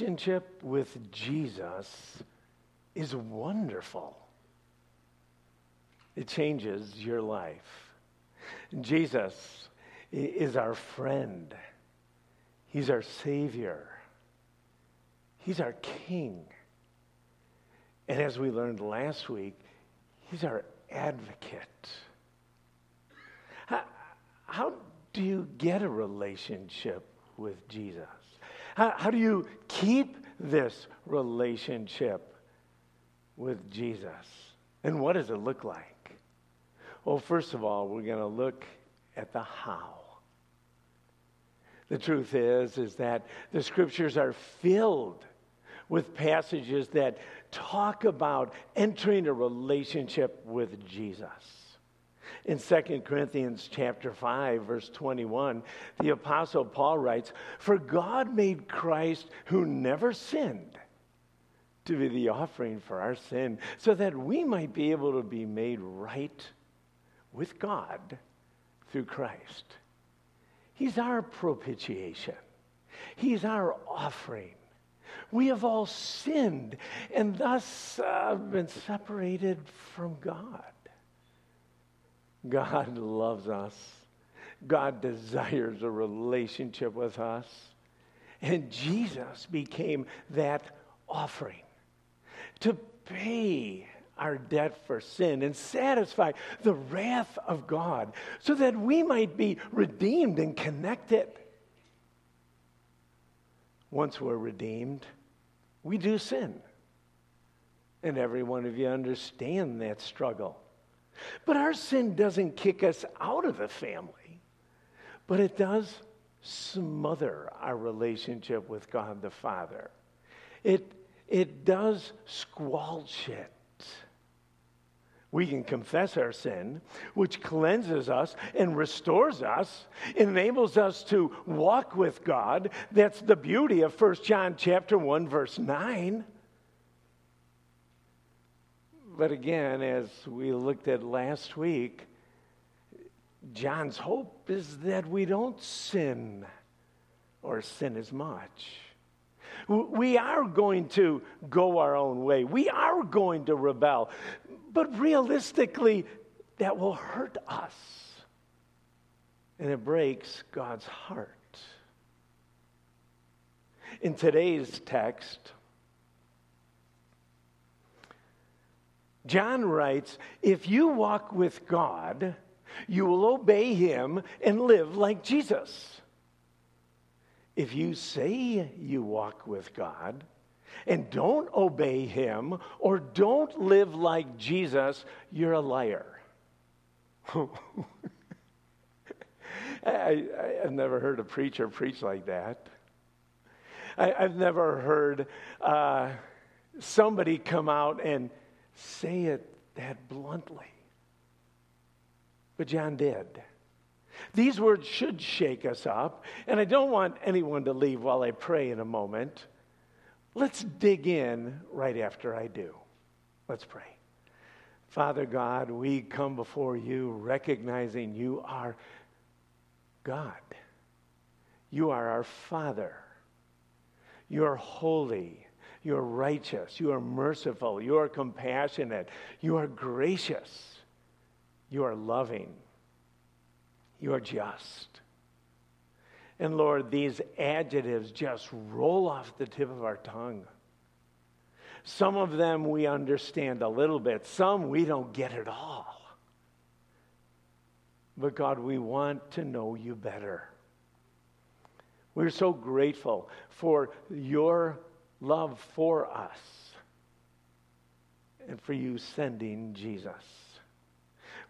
relationship with Jesus is wonderful. It changes your life. Jesus is our friend. He's our Savior. He's our King. And as we learned last week, He's our advocate. How, how do you get a relationship with Jesus? How, how do you keep this relationship with Jesus? And what does it look like? Well, first of all, we're going to look at the how. The truth is is that the scriptures are filled with passages that talk about entering a relationship with Jesus. In 2 Corinthians chapter 5 verse 21, the apostle Paul writes, "For God made Christ who never sinned to be the offering for our sin, so that we might be able to be made right with God through Christ." He's our propitiation. He's our offering. We have all sinned and thus uh, been separated from God. God loves us. God desires a relationship with us. And Jesus became that offering to pay our debt for sin and satisfy the wrath of God so that we might be redeemed and connected. Once we're redeemed, we do sin. And every one of you understand that struggle. But our sin doesn't kick us out of the family, but it does smother our relationship with God the Father. It, it does squelch it. We can confess our sin, which cleanses us and restores us, enables us to walk with God. That's the beauty of 1 John chapter 1 verse 9. But again, as we looked at last week, John's hope is that we don't sin or sin as much. We are going to go our own way. We are going to rebel. But realistically, that will hurt us. And it breaks God's heart. In today's text, John writes If you walk with God, you will obey him and live like Jesus. If you say you walk with God and don't obey him or don't live like Jesus, you're a liar. I, have never heard a preacher preach like that. I, have never heard uh, somebody come out and say it that bluntly. But John did. These words should shake us up, and I don't want anyone to leave while I pray in a moment. Let's dig in right after I do. Let's pray. Father God, we come before you recognizing you are God. You are our Father. You are holy. You are righteous. You are merciful. You are compassionate. You are gracious. You are loving. You are just. And Lord, these adjectives just roll off the tip of our tongue. Some of them we understand a little bit, some we don't get at all. But God, we want to know you better. We're so grateful for your love for us and for you sending Jesus.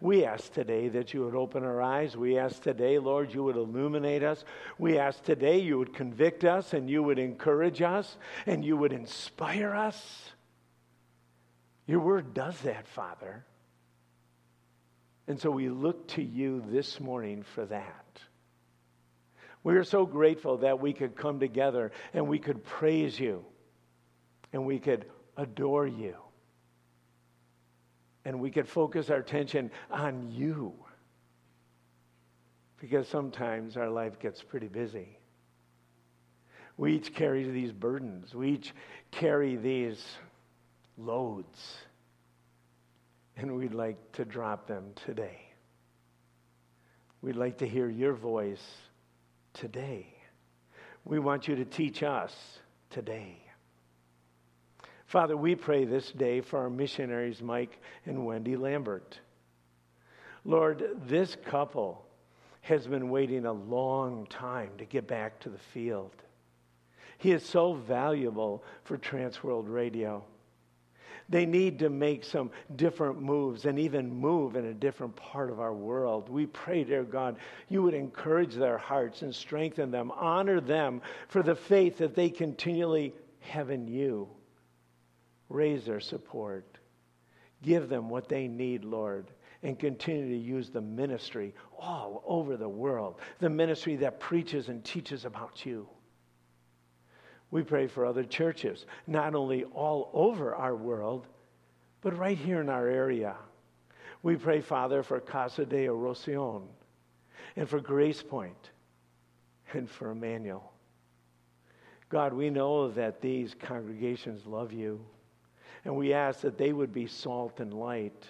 We ask today that you would open our eyes. We ask today, Lord, you would illuminate us. We ask today you would convict us and you would encourage us and you would inspire us. Your word does that, Father. And so we look to you this morning for that. We are so grateful that we could come together and we could praise you and we could adore you. And we could focus our attention on you. Because sometimes our life gets pretty busy. We each carry these burdens. We each carry these loads. And we'd like to drop them today. We'd like to hear your voice today. We want you to teach us today. Father, we pray this day for our missionaries, Mike and Wendy Lambert. Lord, this couple has been waiting a long time to get back to the field. He is so valuable for Trans World Radio. They need to make some different moves and even move in a different part of our world. We pray, dear God, you would encourage their hearts and strengthen them, honor them for the faith that they continually have in you raise their support. Give them what they need, Lord, and continue to use the ministry all over the world, the ministry that preaches and teaches about you. We pray for other churches, not only all over our world, but right here in our area. We pray, Father, for Casa de Oracion and for Grace Point and for Emmanuel. God, we know that these congregations love you. And we ask that they would be salt and light.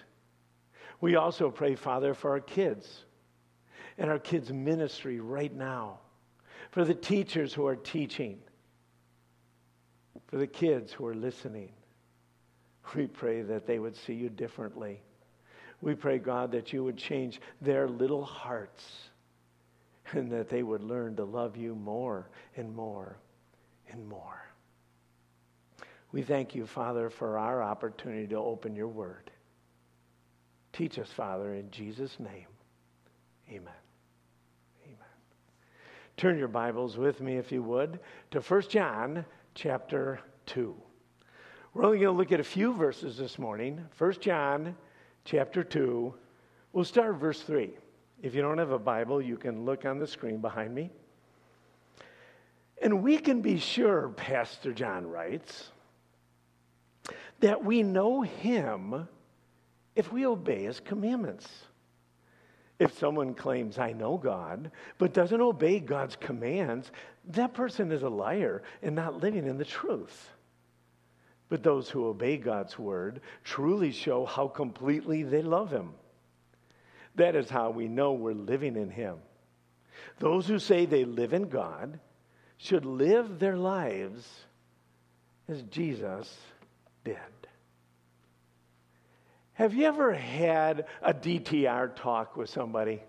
We also pray, Father, for our kids and our kids' ministry right now, for the teachers who are teaching, for the kids who are listening. We pray that they would see you differently. We pray, God, that you would change their little hearts and that they would learn to love you more and more and more. We thank you, Father, for our opportunity to open your word. Teach us, Father, in Jesus' name. Amen. Amen. Turn your Bibles with me, if you would, to 1 John chapter 2. We're only going to look at a few verses this morning. 1 John chapter 2. We'll start verse 3. If you don't have a Bible, you can look on the screen behind me. And we can be sure, Pastor John writes, that we know him if we obey his commandments. If someone claims, I know God, but doesn't obey God's commands, that person is a liar and not living in the truth. But those who obey God's word truly show how completely they love him. That is how we know we're living in him. Those who say they live in God should live their lives as Jesus did. Have you ever had a DTR talk with somebody?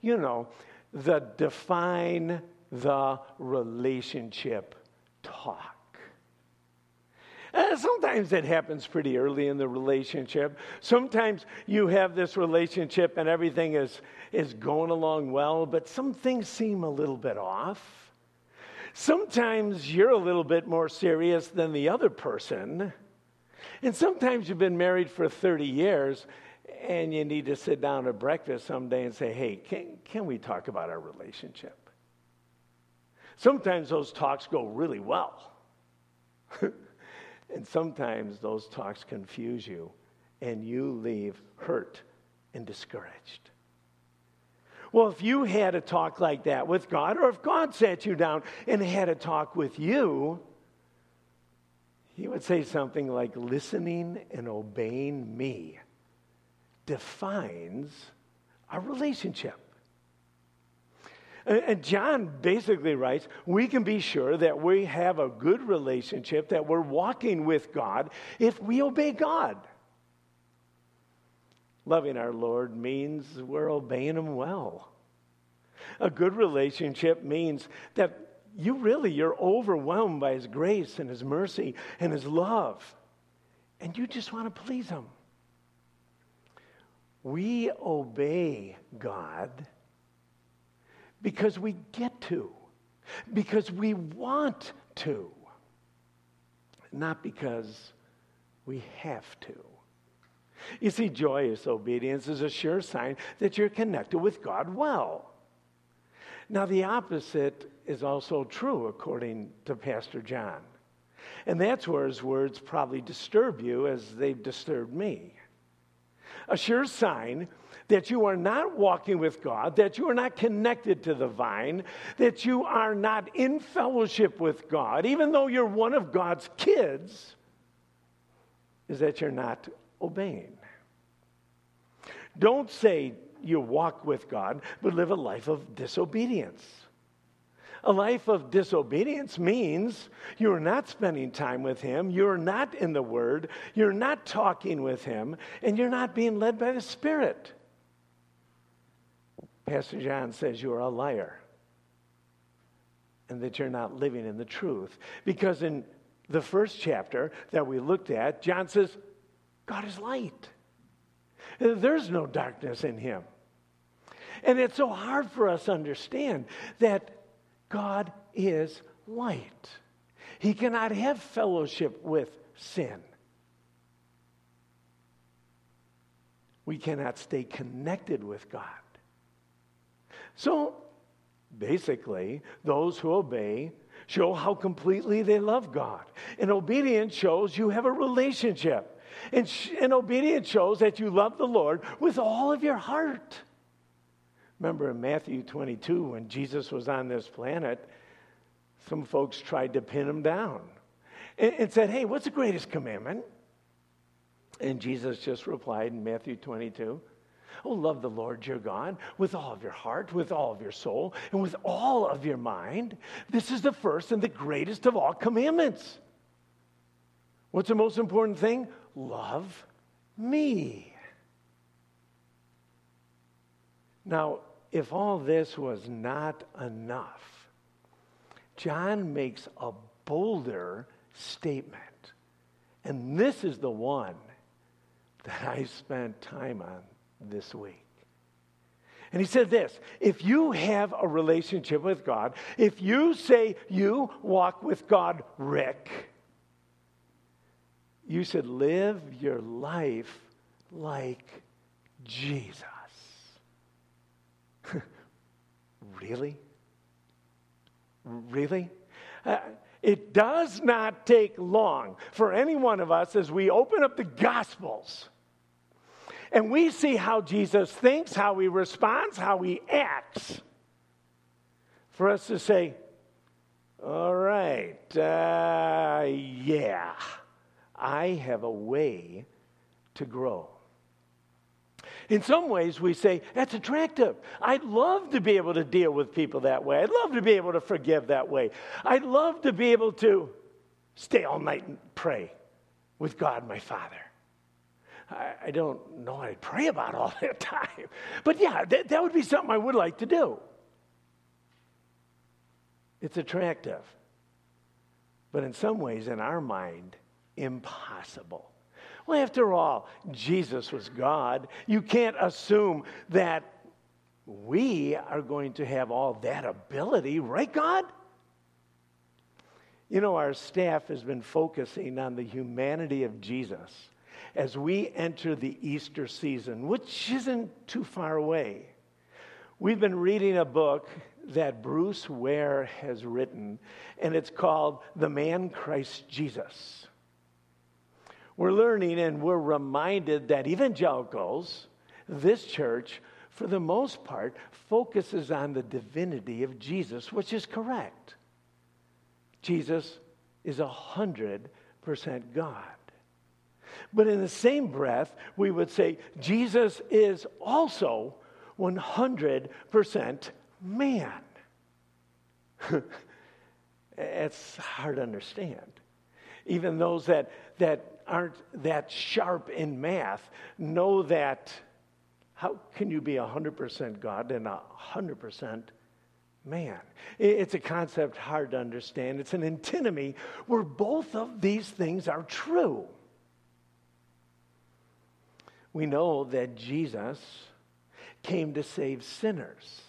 You know, the define the relationship talk. Uh, sometimes it happens pretty early in the relationship. Sometimes you have this relationship and everything is, is going along well, but some things seem a little bit off. Sometimes you're a little bit more serious than the other person. And sometimes you've been married for 30 years and you need to sit down at breakfast someday and say, hey, can, can we talk about our relationship? Sometimes those talks go really well. and sometimes those talks confuse you and you leave hurt and discouraged. Well, if you had a talk like that with God, or if God sat you down and had a talk with you, he would say something like, listening and obeying me defines our relationship. And John basically writes, we can be sure that we have a good relationship, that we're walking with God if we obey God. Loving our Lord means we're obeying Him well. A good relationship means that you really you're overwhelmed by his grace and his mercy and his love and you just want to please him. We obey God because we get to, because we want to, not because we have to. You see, joyous obedience is a sure sign that you're connected with God well. Now, the opposite is also true, according to Pastor John. And that's where his words probably disturb you as they've disturbed me. A sure sign that you are not walking with God, that you are not connected to the vine, that you are not in fellowship with God, even though you're one of God's kids, is that you're not obeying. Don't say you walk with God, but live a life of disobedience. A life of disobedience means you're not spending time with Him, you're not in the Word, you're not talking with Him, and you're not being led by the Spirit. Pastor John says you are a liar and that you're not living in the truth. Because in the first chapter that we looked at, John says, God is light. There's no darkness in him. And it's so hard for us to understand that God is light. He cannot have fellowship with sin. We cannot stay connected with God. So basically, those who obey show how completely they love God. And obedience shows you have a relationship. And, sh- and obedience shows that you love the Lord with all of your heart. Remember in Matthew 22, when Jesus was on this planet, some folks tried to pin him down and, and said, Hey, what's the greatest commandment? And Jesus just replied in Matthew 22 Oh, love the Lord your God with all of your heart, with all of your soul, and with all of your mind. This is the first and the greatest of all commandments. What's the most important thing? Love me. Now, if all this was not enough, John makes a bolder statement. And this is the one that I spent time on this week. And he said this if you have a relationship with God, if you say you walk with God, Rick, you should live your life like Jesus. really? Really? Uh, it does not take long for any one of us as we open up the Gospels and we see how Jesus thinks, how he responds, how he acts, for us to say, all right, uh, yeah, I have a way to grow. In some ways, we say, that's attractive. I'd love to be able to deal with people that way. I'd love to be able to forgive that way. I'd love to be able to stay all night and pray with God, my Father. I, I don't know what I'd pray about all that time. But yeah, that, that would be something I would like to do. It's attractive. But in some ways, in our mind, impossible. Well, after all, Jesus was God. You can't assume that we are going to have all that ability, right, God? You know, our staff has been focusing on the humanity of Jesus as we enter the Easter season, which isn't too far away. We've been reading a book that Bruce Ware has written, and it's called The Man Christ Jesus. We're learning and we're reminded that evangelicals, this church, for the most part, focuses on the divinity of Jesus, which is correct. Jesus is a hundred percent God. But in the same breath, we would say Jesus is also 100% man. it's hard to understand. Even those that, that aren't that sharp in math know that how can you be 100% God and 100% man? It's a concept hard to understand. It's an antinomy where both of these things are true we know that Jesus came to save sinners.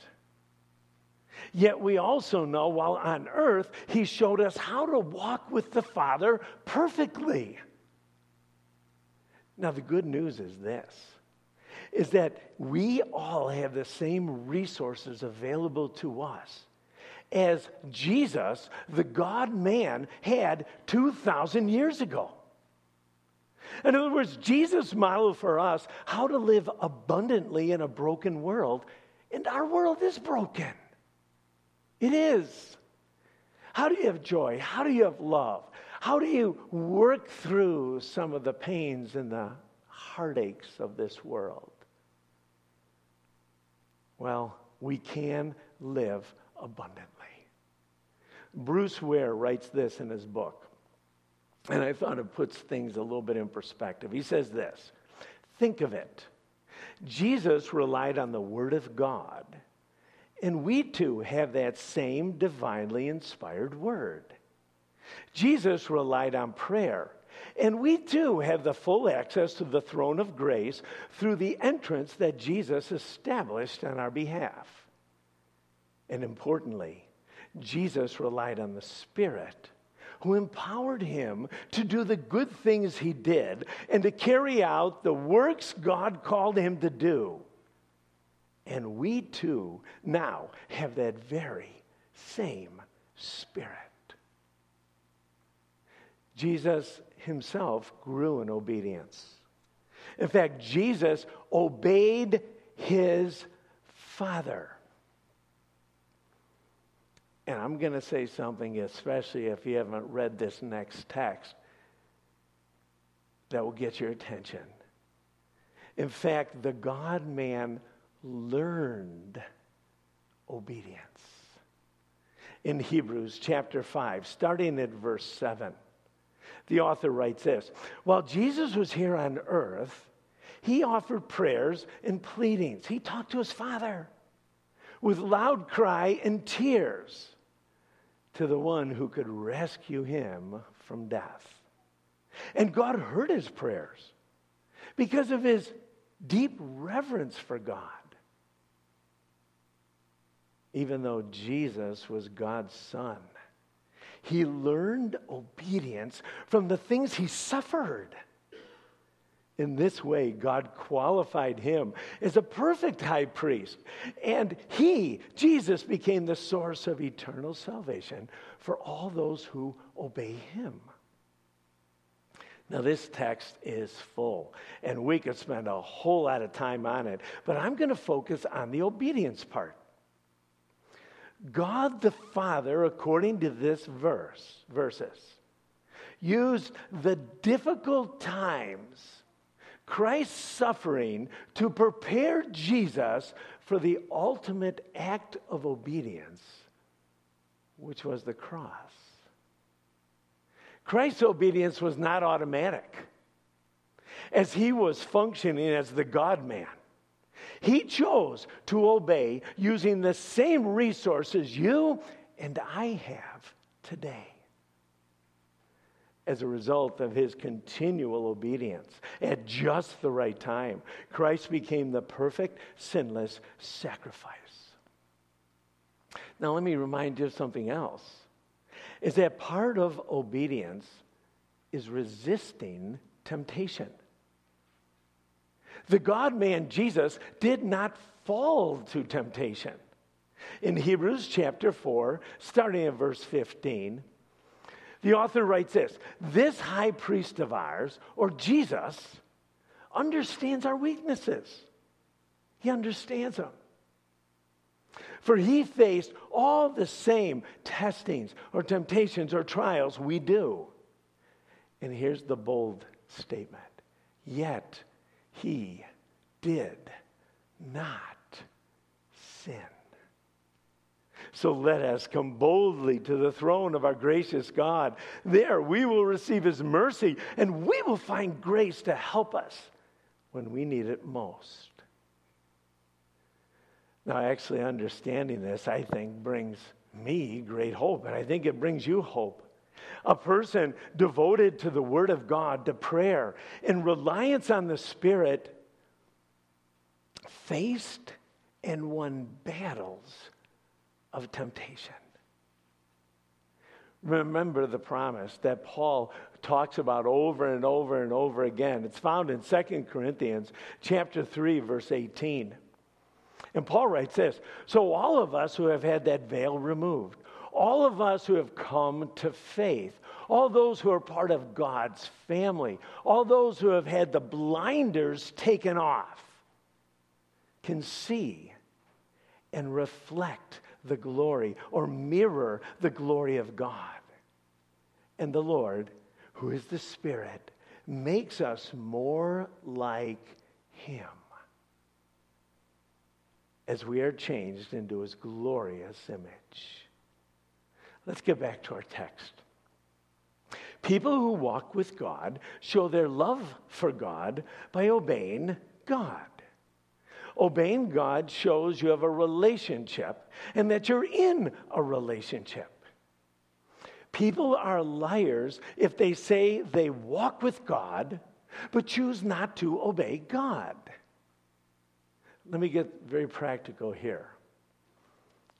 Yet we also know while on earth, he showed us how to walk with the Father perfectly. Now, the good news is this is that we all have the same resources available to us as Jesus, the God man, had 2,000 years ago. In other words, Jesus modeled for us how to live abundantly in a broken world, and our world is broken. It is. How do you have joy? How do you have love? How do you work through some of the pains and the heartaches of this world? Well, we can live abundantly. Bruce Ware writes this in his book, and I thought it puts things a little bit in perspective. He says this Think of it. Jesus relied on the Word of God, and we too have that same divinely inspired Word. Jesus relied on prayer. And we too have the full access to the throne of grace through the entrance that Jesus established on our behalf. And importantly, Jesus relied on the Spirit who empowered him to do the good things he did and to carry out the works God called him to do. And we too now have that very same Spirit. Jesus himself grew in obedience. In fact, Jesus obeyed his Father. And I'm going to say something, especially if you haven't read this next text, that will get your attention. In fact, the God man learned obedience. In Hebrews chapter 5, starting at verse 7, the author writes this While Jesus was here on earth, he offered prayers and pleadings. He talked to his Father with loud cry and tears to the one who could rescue him from death. And God heard his prayers because of his deep reverence for God. Even though Jesus was God's son, he learned obedience from the things he suffered. In this way, God qualified him as a perfect high priest. And he, Jesus, became the source of eternal salvation for all those who obey him. Now, this text is full, and we could spend a whole lot of time on it, but I'm going to focus on the obedience part. God the Father, according to this verse, verses, used the difficult times Christ's suffering to prepare Jesus for the ultimate act of obedience, which was the cross. Christ's obedience was not automatic. As he was functioning as the God man, he chose to obey using the same resources you and I have today as a result of his continual obedience at just the right time. Christ became the perfect, sinless sacrifice. Now, let me remind you of something else is that part of obedience is resisting temptation. The God man Jesus did not fall to temptation. In Hebrews chapter 4, starting at verse 15, the author writes this This high priest of ours, or Jesus, understands our weaknesses. He understands them. For he faced all the same testings or temptations or trials we do. And here's the bold statement yet he did not sin. So let us come boldly to the throne of our gracious God. There we will receive his mercy and we will find grace to help us when we need it most. Now, actually, understanding this, I think, brings me great hope, and I think it brings you hope. A person devoted to the Word of God, to prayer, in reliance on the Spirit, faced and won battles of temptation. Remember the promise that Paul talks about over and over and over again. It's found in 2 Corinthians chapter 3 verse 18. And Paul writes this, so all of us who have had that veil removed, all of us who have come to faith, all those who are part of God's family, all those who have had the blinders taken off, can see and reflect the glory or mirror the glory of God. And the Lord, who is the Spirit, makes us more like Him as we are changed into His glorious image. Let's get back to our text. People who walk with God show their love for God by obeying God. Obeying God shows you have a relationship and that you're in a relationship. People are liars if they say they walk with God but choose not to obey God. Let me get very practical here.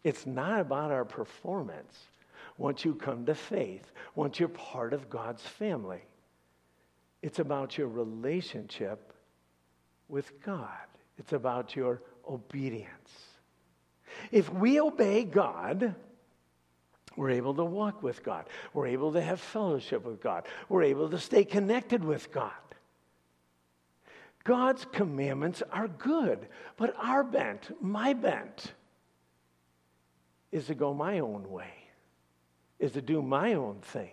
It's not about our performance once you come to faith, once you're part of God's family. It's about your relationship with God. It's about your obedience. If we obey God, we're able to walk with God. We're able to have fellowship with God. We're able to stay connected with God. God's commandments are good, but our bent, my bent, is to go my own way, is to do my own thing,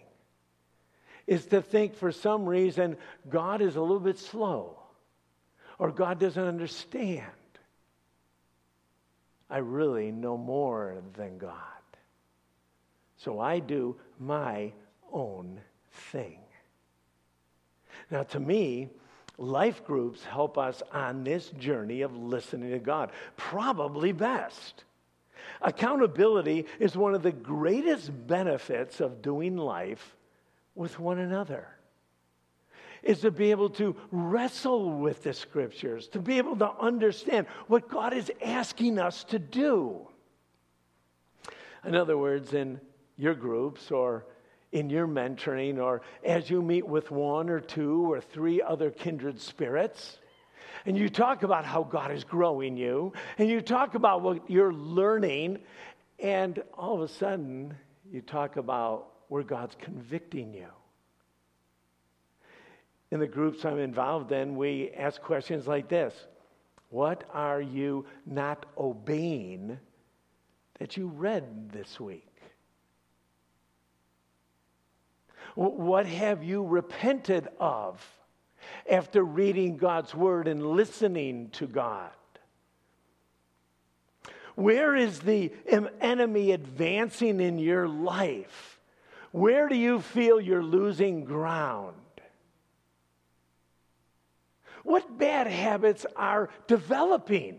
is to think for some reason God is a little bit slow or God doesn't understand. I really know more than God. So I do my own thing. Now, to me, life groups help us on this journey of listening to God, probably best. Accountability is one of the greatest benefits of doing life with one another is to be able to wrestle with the scriptures, to be able to understand what God is asking us to do. In other words, in your groups or in your mentoring, or as you meet with one or two or three other kindred spirits, and you talk about how God is growing you, and you talk about what you're learning, and all of a sudden you talk about where God's convicting you. In the groups I'm involved in, we ask questions like this. What are you not obeying that you read this week? What have you repented of after reading God's word and listening to God? Where is the enemy advancing in your life? Where do you feel you're losing ground? What bad habits are developing?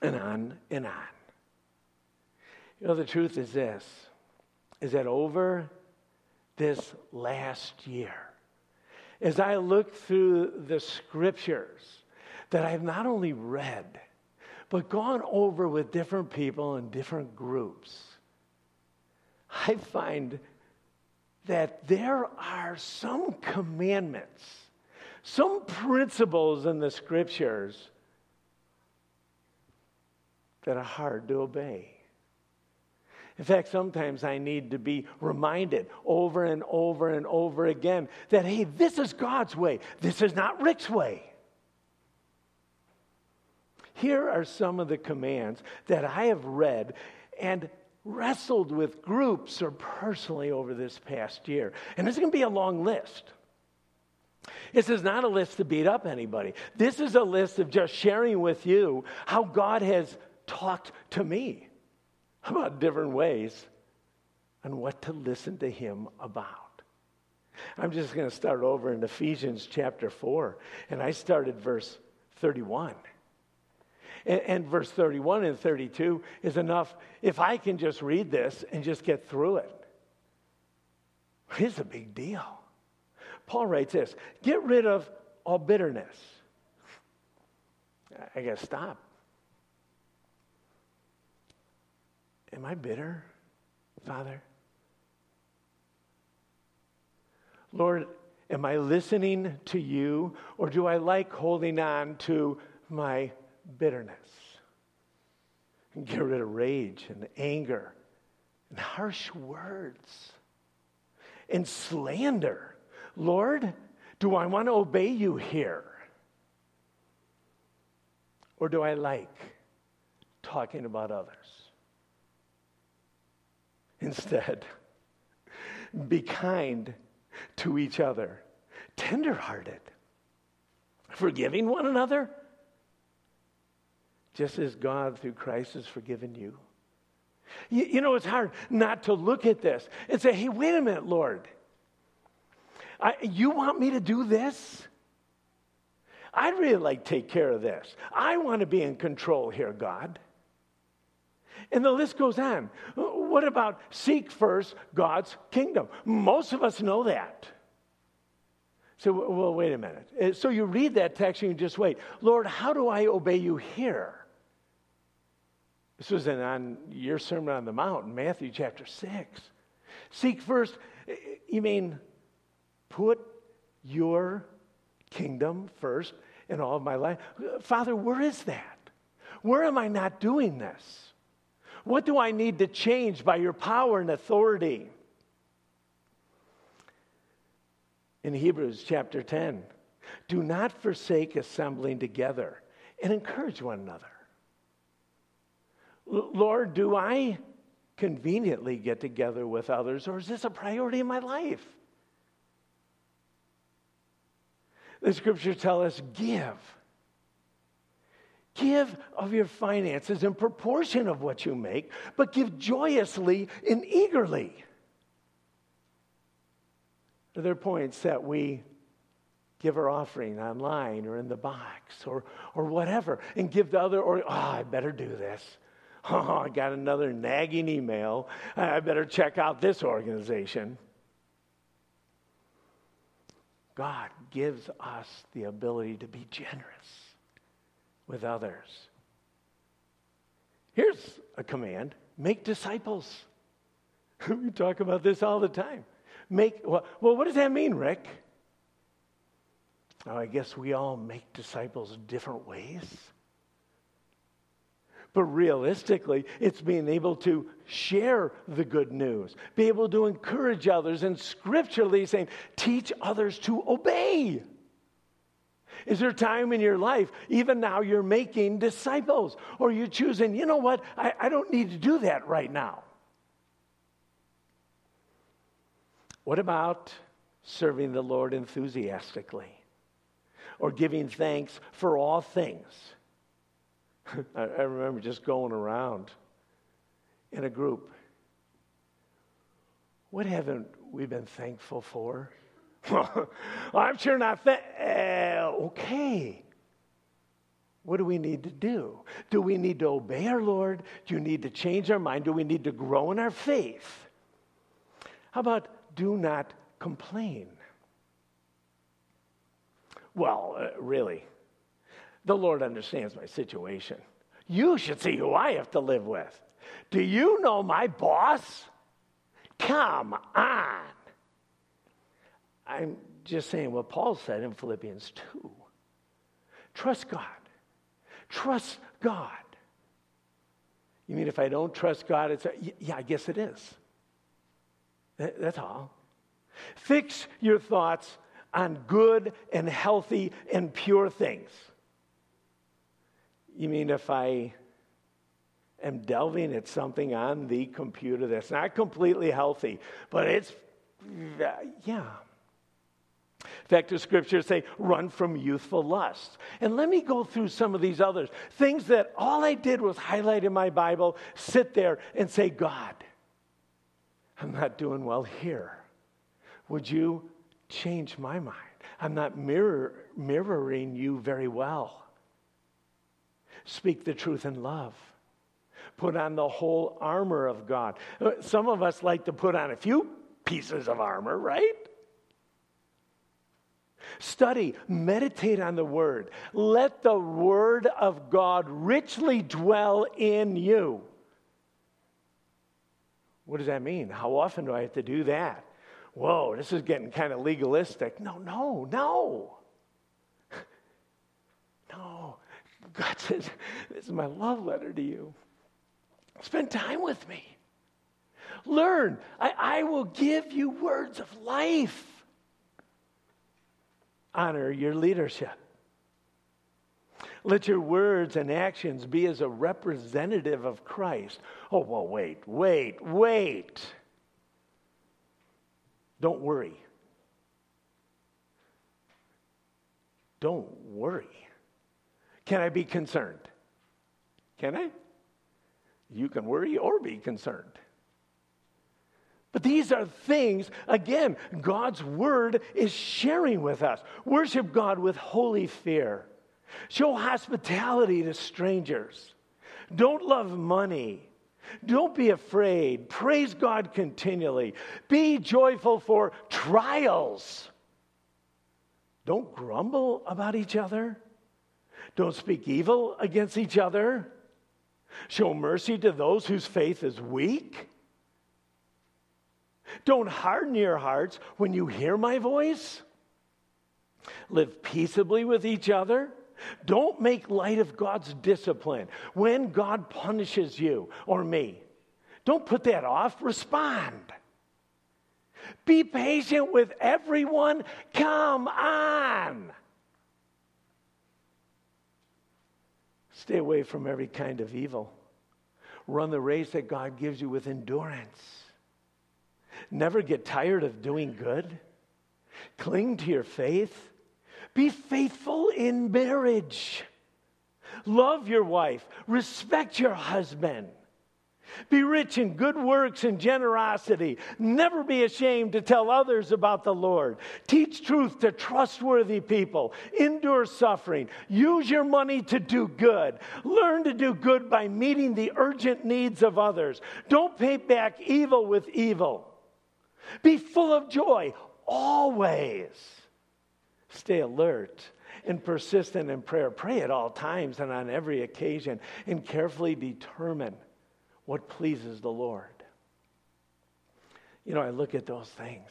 And on and on. You know, the truth is this is that over this last year, as I look through the scriptures that I've not only read, but gone over with different people in different groups, I find that there are some commandments, some principles in the scriptures that are hard to obey. In fact, sometimes I need to be reminded over and over and over again that, hey, this is God's way. This is not Rick's way. Here are some of the commands that I have read, and wrestled with groups or personally over this past year. And it's going to be a long list. This is not a list to beat up anybody. This is a list of just sharing with you how God has talked to me about different ways and what to listen to Him about. I'm just going to start over in Ephesians chapter 4, and I started verse 31. And, and verse 31 and 32 is enough if I can just read this and just get through it. It's a big deal. Paul writes this get rid of all bitterness. I got to stop. Am I bitter, Father? Lord, am I listening to you or do I like holding on to my bitterness. And get rid of rage and anger and harsh words and slander. Lord, do I want to obey you here? Or do I like talking about others? Instead, be kind to each other, tenderhearted, forgiving one another, just as God through Christ has forgiven you. You, you know, it's hard not to look at this and say, hey, wait a minute, Lord. I, you want me to do this? I'd really like to take care of this. I want to be in control here, God. And the list goes on. What about seek first God's kingdom? Most of us know that. So, well, wait a minute. Uh, so you read that text and you just wait. Lord, how do I obey you here? This was in, on your Sermon on the Mount, Matthew chapter 6. Seek first, uh, you mean put your kingdom first in all of my life? Father, where is that? Where am I not doing this? What do I need to change by your power and authority? In Hebrews chapter 10, do not forsake assembling together and encourage one another. Lord, do I conveniently get together with others, or is this a priority in my life? The scriptures tell us give Give of your finances in proportion of what you make, but give joyously and eagerly. Are there points that we give our offering online or in the box or, or whatever and give the other, or, oh, I better do this. Oh, I got another nagging email. I better check out this organization. God gives us the ability to be generous with others. Here's a command make disciples. we talk about this all the time. Make, well, well, what does that mean, Rick? Oh, I guess we all make disciples different ways. But realistically, it's being able to share the good news, be able to encourage others, and scripturally saying, teach others to obey. Is there time in your life, even now, you're making disciples? Or you're choosing, you know what, I, I don't need to do that right now? What about serving the Lord enthusiastically? Or giving thanks for all things? I, I remember just going around in a group. What haven't we been thankful for? Well, I'm sure not. Uh, okay. What do we need to do? Do we need to obey our Lord? Do you need to change our mind? Do we need to grow in our faith? How about do not complain? Well, uh, really, the Lord understands my situation. You should see who I have to live with. Do you know my boss? Come on. I'm just saying what Paul said in Philippians 2. Trust God. Trust God. You mean if I don't trust God, it's a, yeah, I guess it is. That's all. Fix your thoughts on good and healthy and pure things. You mean if I am delving at something on the computer that's not completely healthy, but it's, yeah, in fact, the scriptures say, run from youthful lusts. And let me go through some of these others. Things that all I did was highlight in my Bible, sit there and say, God, I'm not doing well here. Would you change my mind? I'm not mirror, mirroring you very well. Speak the truth in love. Put on the whole armor of God. Uh, some of us like to put on a few pieces of armor, right? Study, meditate on the Word. Let the Word of God richly dwell in you. What does that mean? How often do I have to do that? Whoa, this is getting kind of legalistic. No, no, no. No. God says, This is my love letter to you. Spend time with me. Learn. I, I will give you words of life. Honor your leadership. Let your words and actions be as a representative of Christ. Oh, well, wait, wait, wait. Don't worry. Don't worry. Can I be concerned? Can I? You can worry or be concerned. But these are things, again, God's word is sharing with us. Worship God with holy fear. Show hospitality to strangers. Don't love money. Don't be afraid. Praise God continually. Be joyful for trials. Don't grumble about each other. Don't speak evil against each other. Show mercy to those whose faith is weak. Don't harden your hearts when you hear my voice. Live peaceably with each other. Don't make light of God's discipline. When God punishes you or me, don't put that off. Respond. Be patient with everyone. Come on. Stay away from every kind of evil. Run the race that God gives you with endurance. Never get tired of doing good. Cling to your faith. Be faithful in marriage. Love your wife. Respect your husband. Be rich in good works and generosity. Never be ashamed to tell others about the Lord. Teach truth to trustworthy people. Endure suffering. Use your money to do good. Learn to do good by meeting the urgent needs of others. Don't pay back evil with evil. Be full of joy always. Stay alert and persistent in prayer. Pray at all times and on every occasion and carefully determine what pleases the Lord. You know, I look at those things.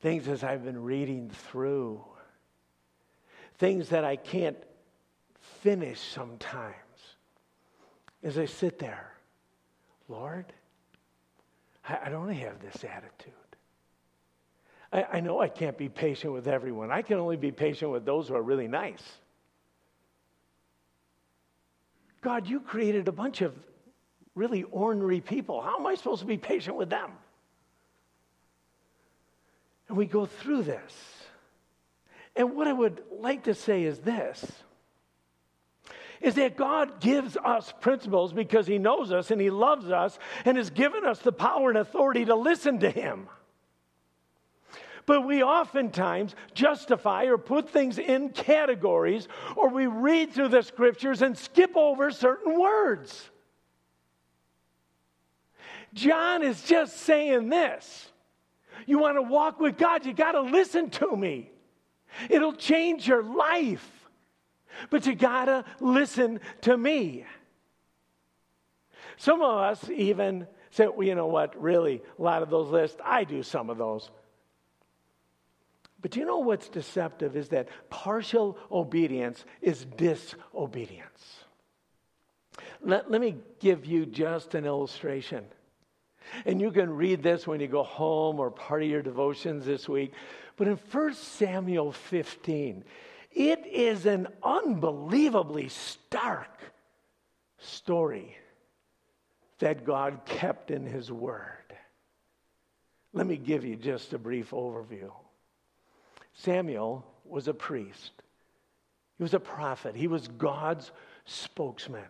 Things as I've been reading through. Things that I can't finish sometimes. As I sit there, Lord, I, I don't have this attitude. I, I know I can't be patient with everyone. I can only be patient with those who are really nice. God, you created a bunch of really ornery people. How am I supposed to be patient with them? And we go through this. And what I would like to say is this is that God gives us principles because He knows us and He loves us and has given us the power and authority to listen to Him. But we oftentimes justify or put things in categories, or we read through the scriptures and skip over certain words. John is just saying this. You want to walk with God, you got to listen to me. It'll change your life. But you got to listen to me. Some of us even say, well, you know what, really, a lot of those lists, I do some of those. But you know what's deceptive is that partial obedience is disobedience. Let, let me give you just an illustration. And you can read this when you go home or part of your devotions this week. But in 1 Samuel 15, it is an unbelievably stark story that God kept in His Word. Let me give you just a brief overview. Samuel was a priest, he was a prophet, he was God's spokesman.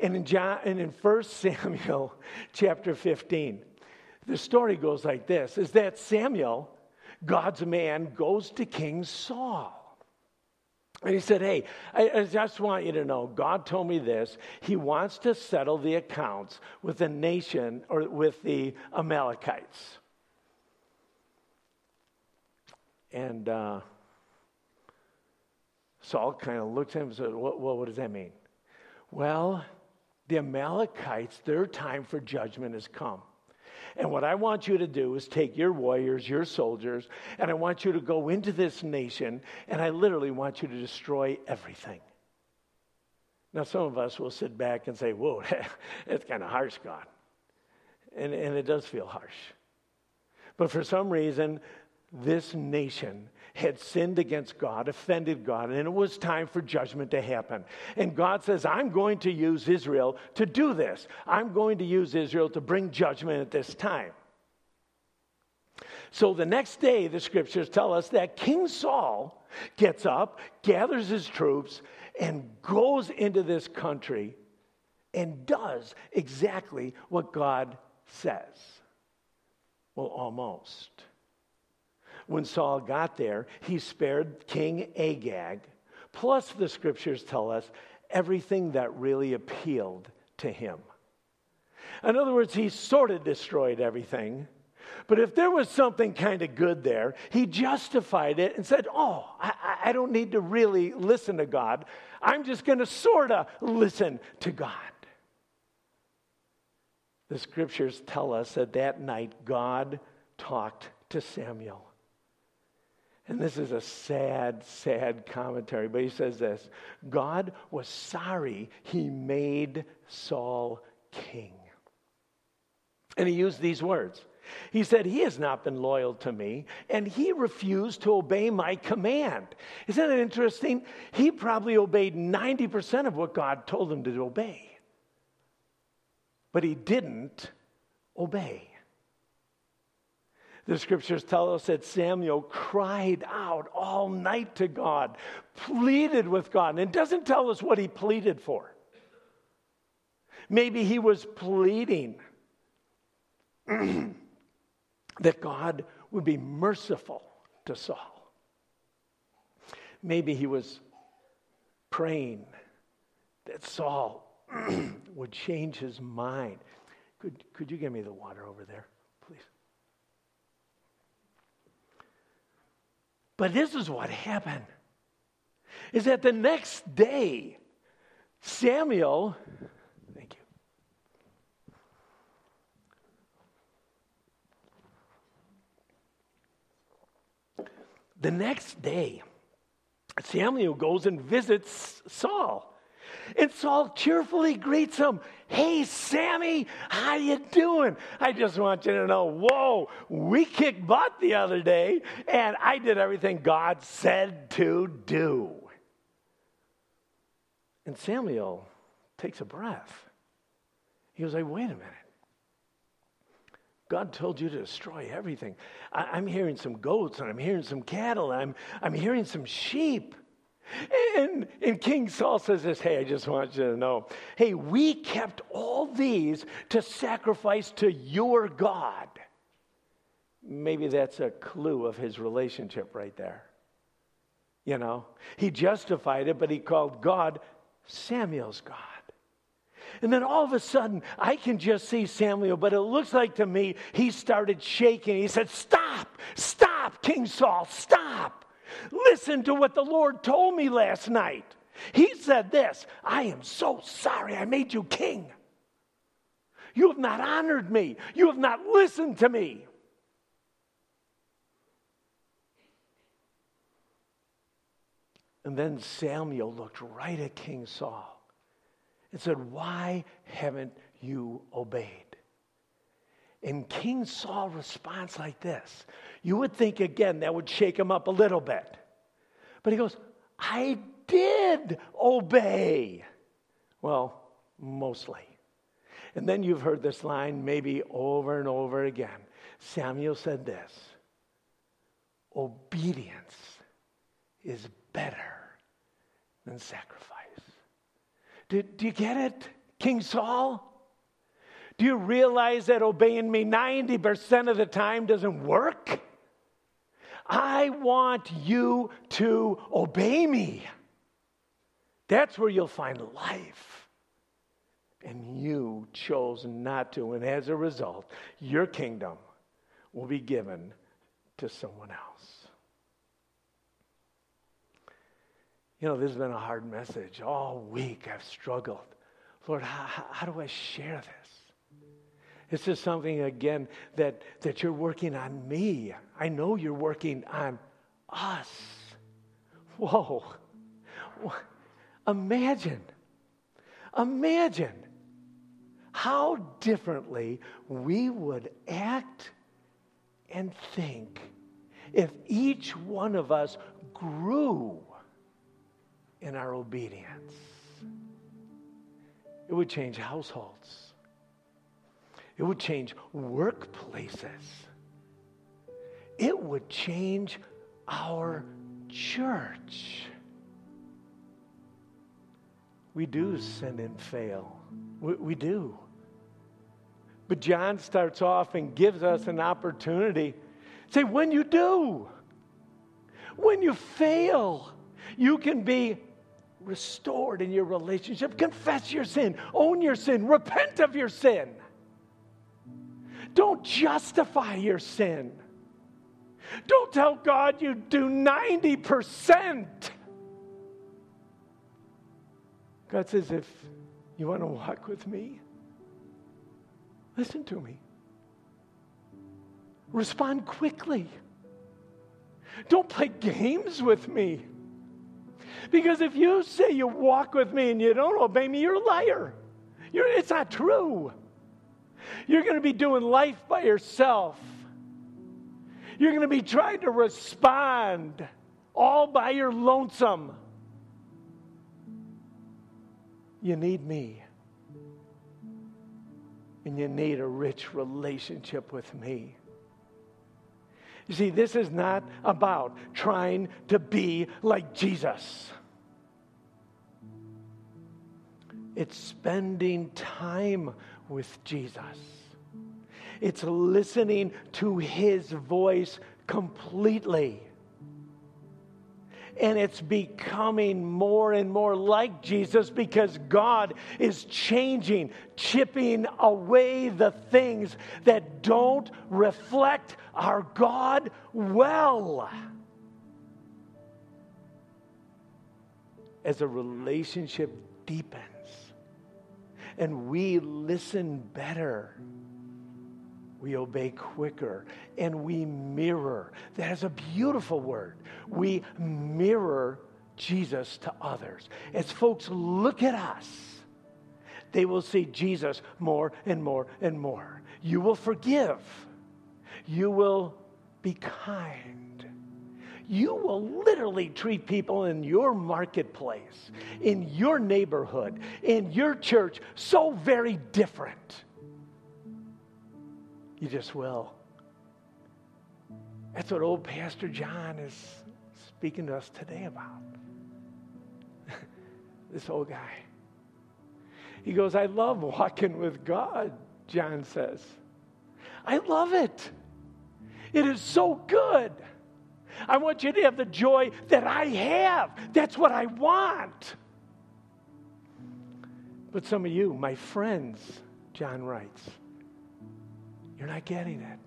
And in, John, and in 1 Samuel chapter 15, the story goes like this is that Samuel, God's man, goes to King Saul. And he said, Hey, I, I, just want you to know, God told me this. He wants to settle the accounts with the nation or with the Amalekites. And uh, Saul kind of looked at him and said, what, what does that mean? Well, the Amalekites, their time for judgment has come. And what I want you to do is take your warriors, your soldiers, and I want you to go into this nation, and I literally want you to destroy everything. Now, some of us will sit back and say, Whoa, that's kind of harsh, God. And, and it does feel harsh. But for some reason, this nation had sinned against God, offended God, and it was time for judgment to happen. And God says, I'm going to use Israel to do this. I'm going to use Israel to bring judgment at this time. So the next day, the scriptures tell us that King Saul gets up, gathers his troops, and goes into this country and does exactly what God says. Well, almost. When Saul got there, he spared King Agag. Plus, the scriptures tell us everything that really appealed to him. In other words, he sort of destroyed everything. But if there was something kind of good there, he justified it and said, Oh, I, I don't need to really listen to God. I'm just going to sort of listen to God. The scriptures tell us that that night God talked to Samuel. And this is a sad, sad commentary, but he says this God was sorry he made Saul king. And he used these words. He said, He has not been loyal to me, and he refused to obey my command. Isn't it interesting? He probably obeyed 90% of what God told him to obey, but he didn't obey. The scriptures tell us that Samuel cried out all night to God, pleaded with God. And doesn't tell us what he pleaded for. Maybe he was pleading that God would be merciful to Saul. Maybe he was praying that Saul would change his mind. Could, could you give me the water over there, please? But this is what happened. Is that the next day, Samuel, thank you. The next day, Samuel goes and visits Saul. And Saul cheerfully greets him. Hey, Sammy, how you doing? I just want you to know, whoa, we kicked butt the other day, and I did everything God said to do. And Samuel takes a breath. He goes, like, wait a minute. God told you to destroy everything. I, am hearing some goats and I'm hearing some cattle and I'm, I'm hearing some sheep. And, and King Saul says this Hey, I just want you to know hey, we kept all these to sacrifice to your God. Maybe that's a clue of his relationship right there. You know, he justified it, but he called God Samuel's God. And then all of a sudden, I can just see Samuel, but it looks like to me he started shaking. He said, Stop, stop, King Saul, stop. Listen to what the Lord told me last night. He said this I am so sorry I made you king. You have not honored me, you have not listened to me. And then Samuel looked right at King Saul and said, Why haven't you obeyed? And King Saul responds like this. You would think, again, that would shake him up a little bit. But he goes, I did obey. Well, mostly. And then you've heard this line maybe over and over again. Samuel said this Obedience is better than sacrifice. Do, do you get it, King Saul? Do you realize that obeying me 90% of the time doesn't work? I want you to obey me. That's where you'll find life. And you chose not to. And as a result, your kingdom will be given to someone else. You know, this has been a hard message. All week I've struggled. Lord, how, how do I share this? This is something, again, that, that you're working on me. I know you're working on us. Whoa. Imagine, imagine how differently we would act and think if each one of us grew in our obedience. It would change households. It would change workplaces. It would change our church. We do sin and fail. We, we, do. But John starts off and gives us an opportunity. Say, when you do, when you fail, you can be restored in your relationship. Confess your sin, own your sin, repent of your sin. Don't justify your sin. Don't tell God you do 90%. God says, if you want to walk with me, listen to me. Respond quickly. Don't play games with me. Because if you say you walk with me and you don't obey me, you're a liar. You're, it's not true. You're going to be doing life by yourself. You're going to be trying to respond all by your lonesome. You need me. And you need a rich relationship with me. You see, this is not about trying to be like Jesus. It's spending time with Jesus. It's listening to his voice completely. And it's becoming more and more like Jesus because God is changing, chipping away the things that don't reflect our God well. As a relationship deepens and we listen better. We obey quicker and we mirror. That is a beautiful word. We mirror Jesus to others. As folks look at us, they will see Jesus more and more and more. You will forgive. You will be kind you will literally treat people in your marketplace, in your neighborhood, in your church so very different. You just will. That's what old Pastor John is speaking to us today about. this old guy. He goes, I love walking with God, John says. I love it. It is so good. I want you to have the joy that I have. That's what I want. But some of you, my friends, John writes, you're not getting it.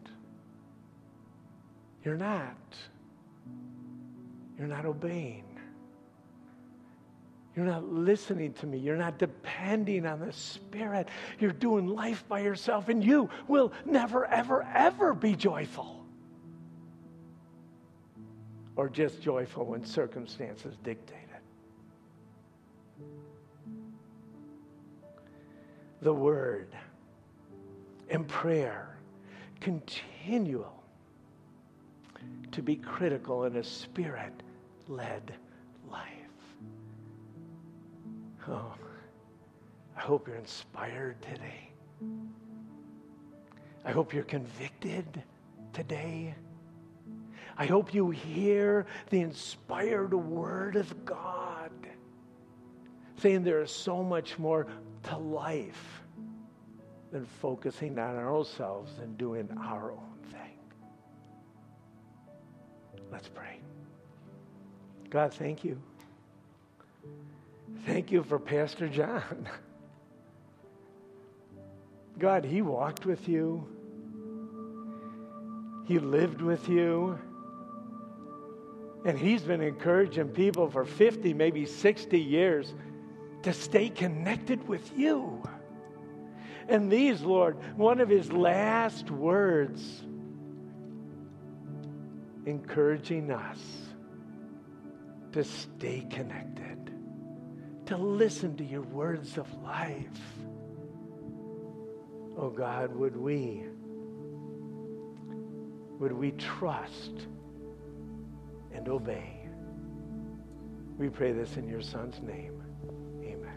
You're not. You're not obeying. You're not listening to me. You're not depending on the Spirit. You're doing life by yourself, and you will never, ever, ever be joyful or just joyful when circumstances dictate it. The Word and prayer continual to be critical in a spirit led life. Oh, I hope you're inspired today. I hope you're convicted today. I hope you hear the inspired word of God saying there is so much more to life than focusing on ourselves and doing our own thing. Let's pray. God, thank you. Thank you for Pastor John. God, he walked with you. He lived with you. And he's been encouraging people for 50, maybe 60 years to stay connected with you. And these, Lord, one of his last words, encouraging us to stay connected, to listen to your words of life. Oh God, would we, would we trust and obey? We pray this in your Son's name.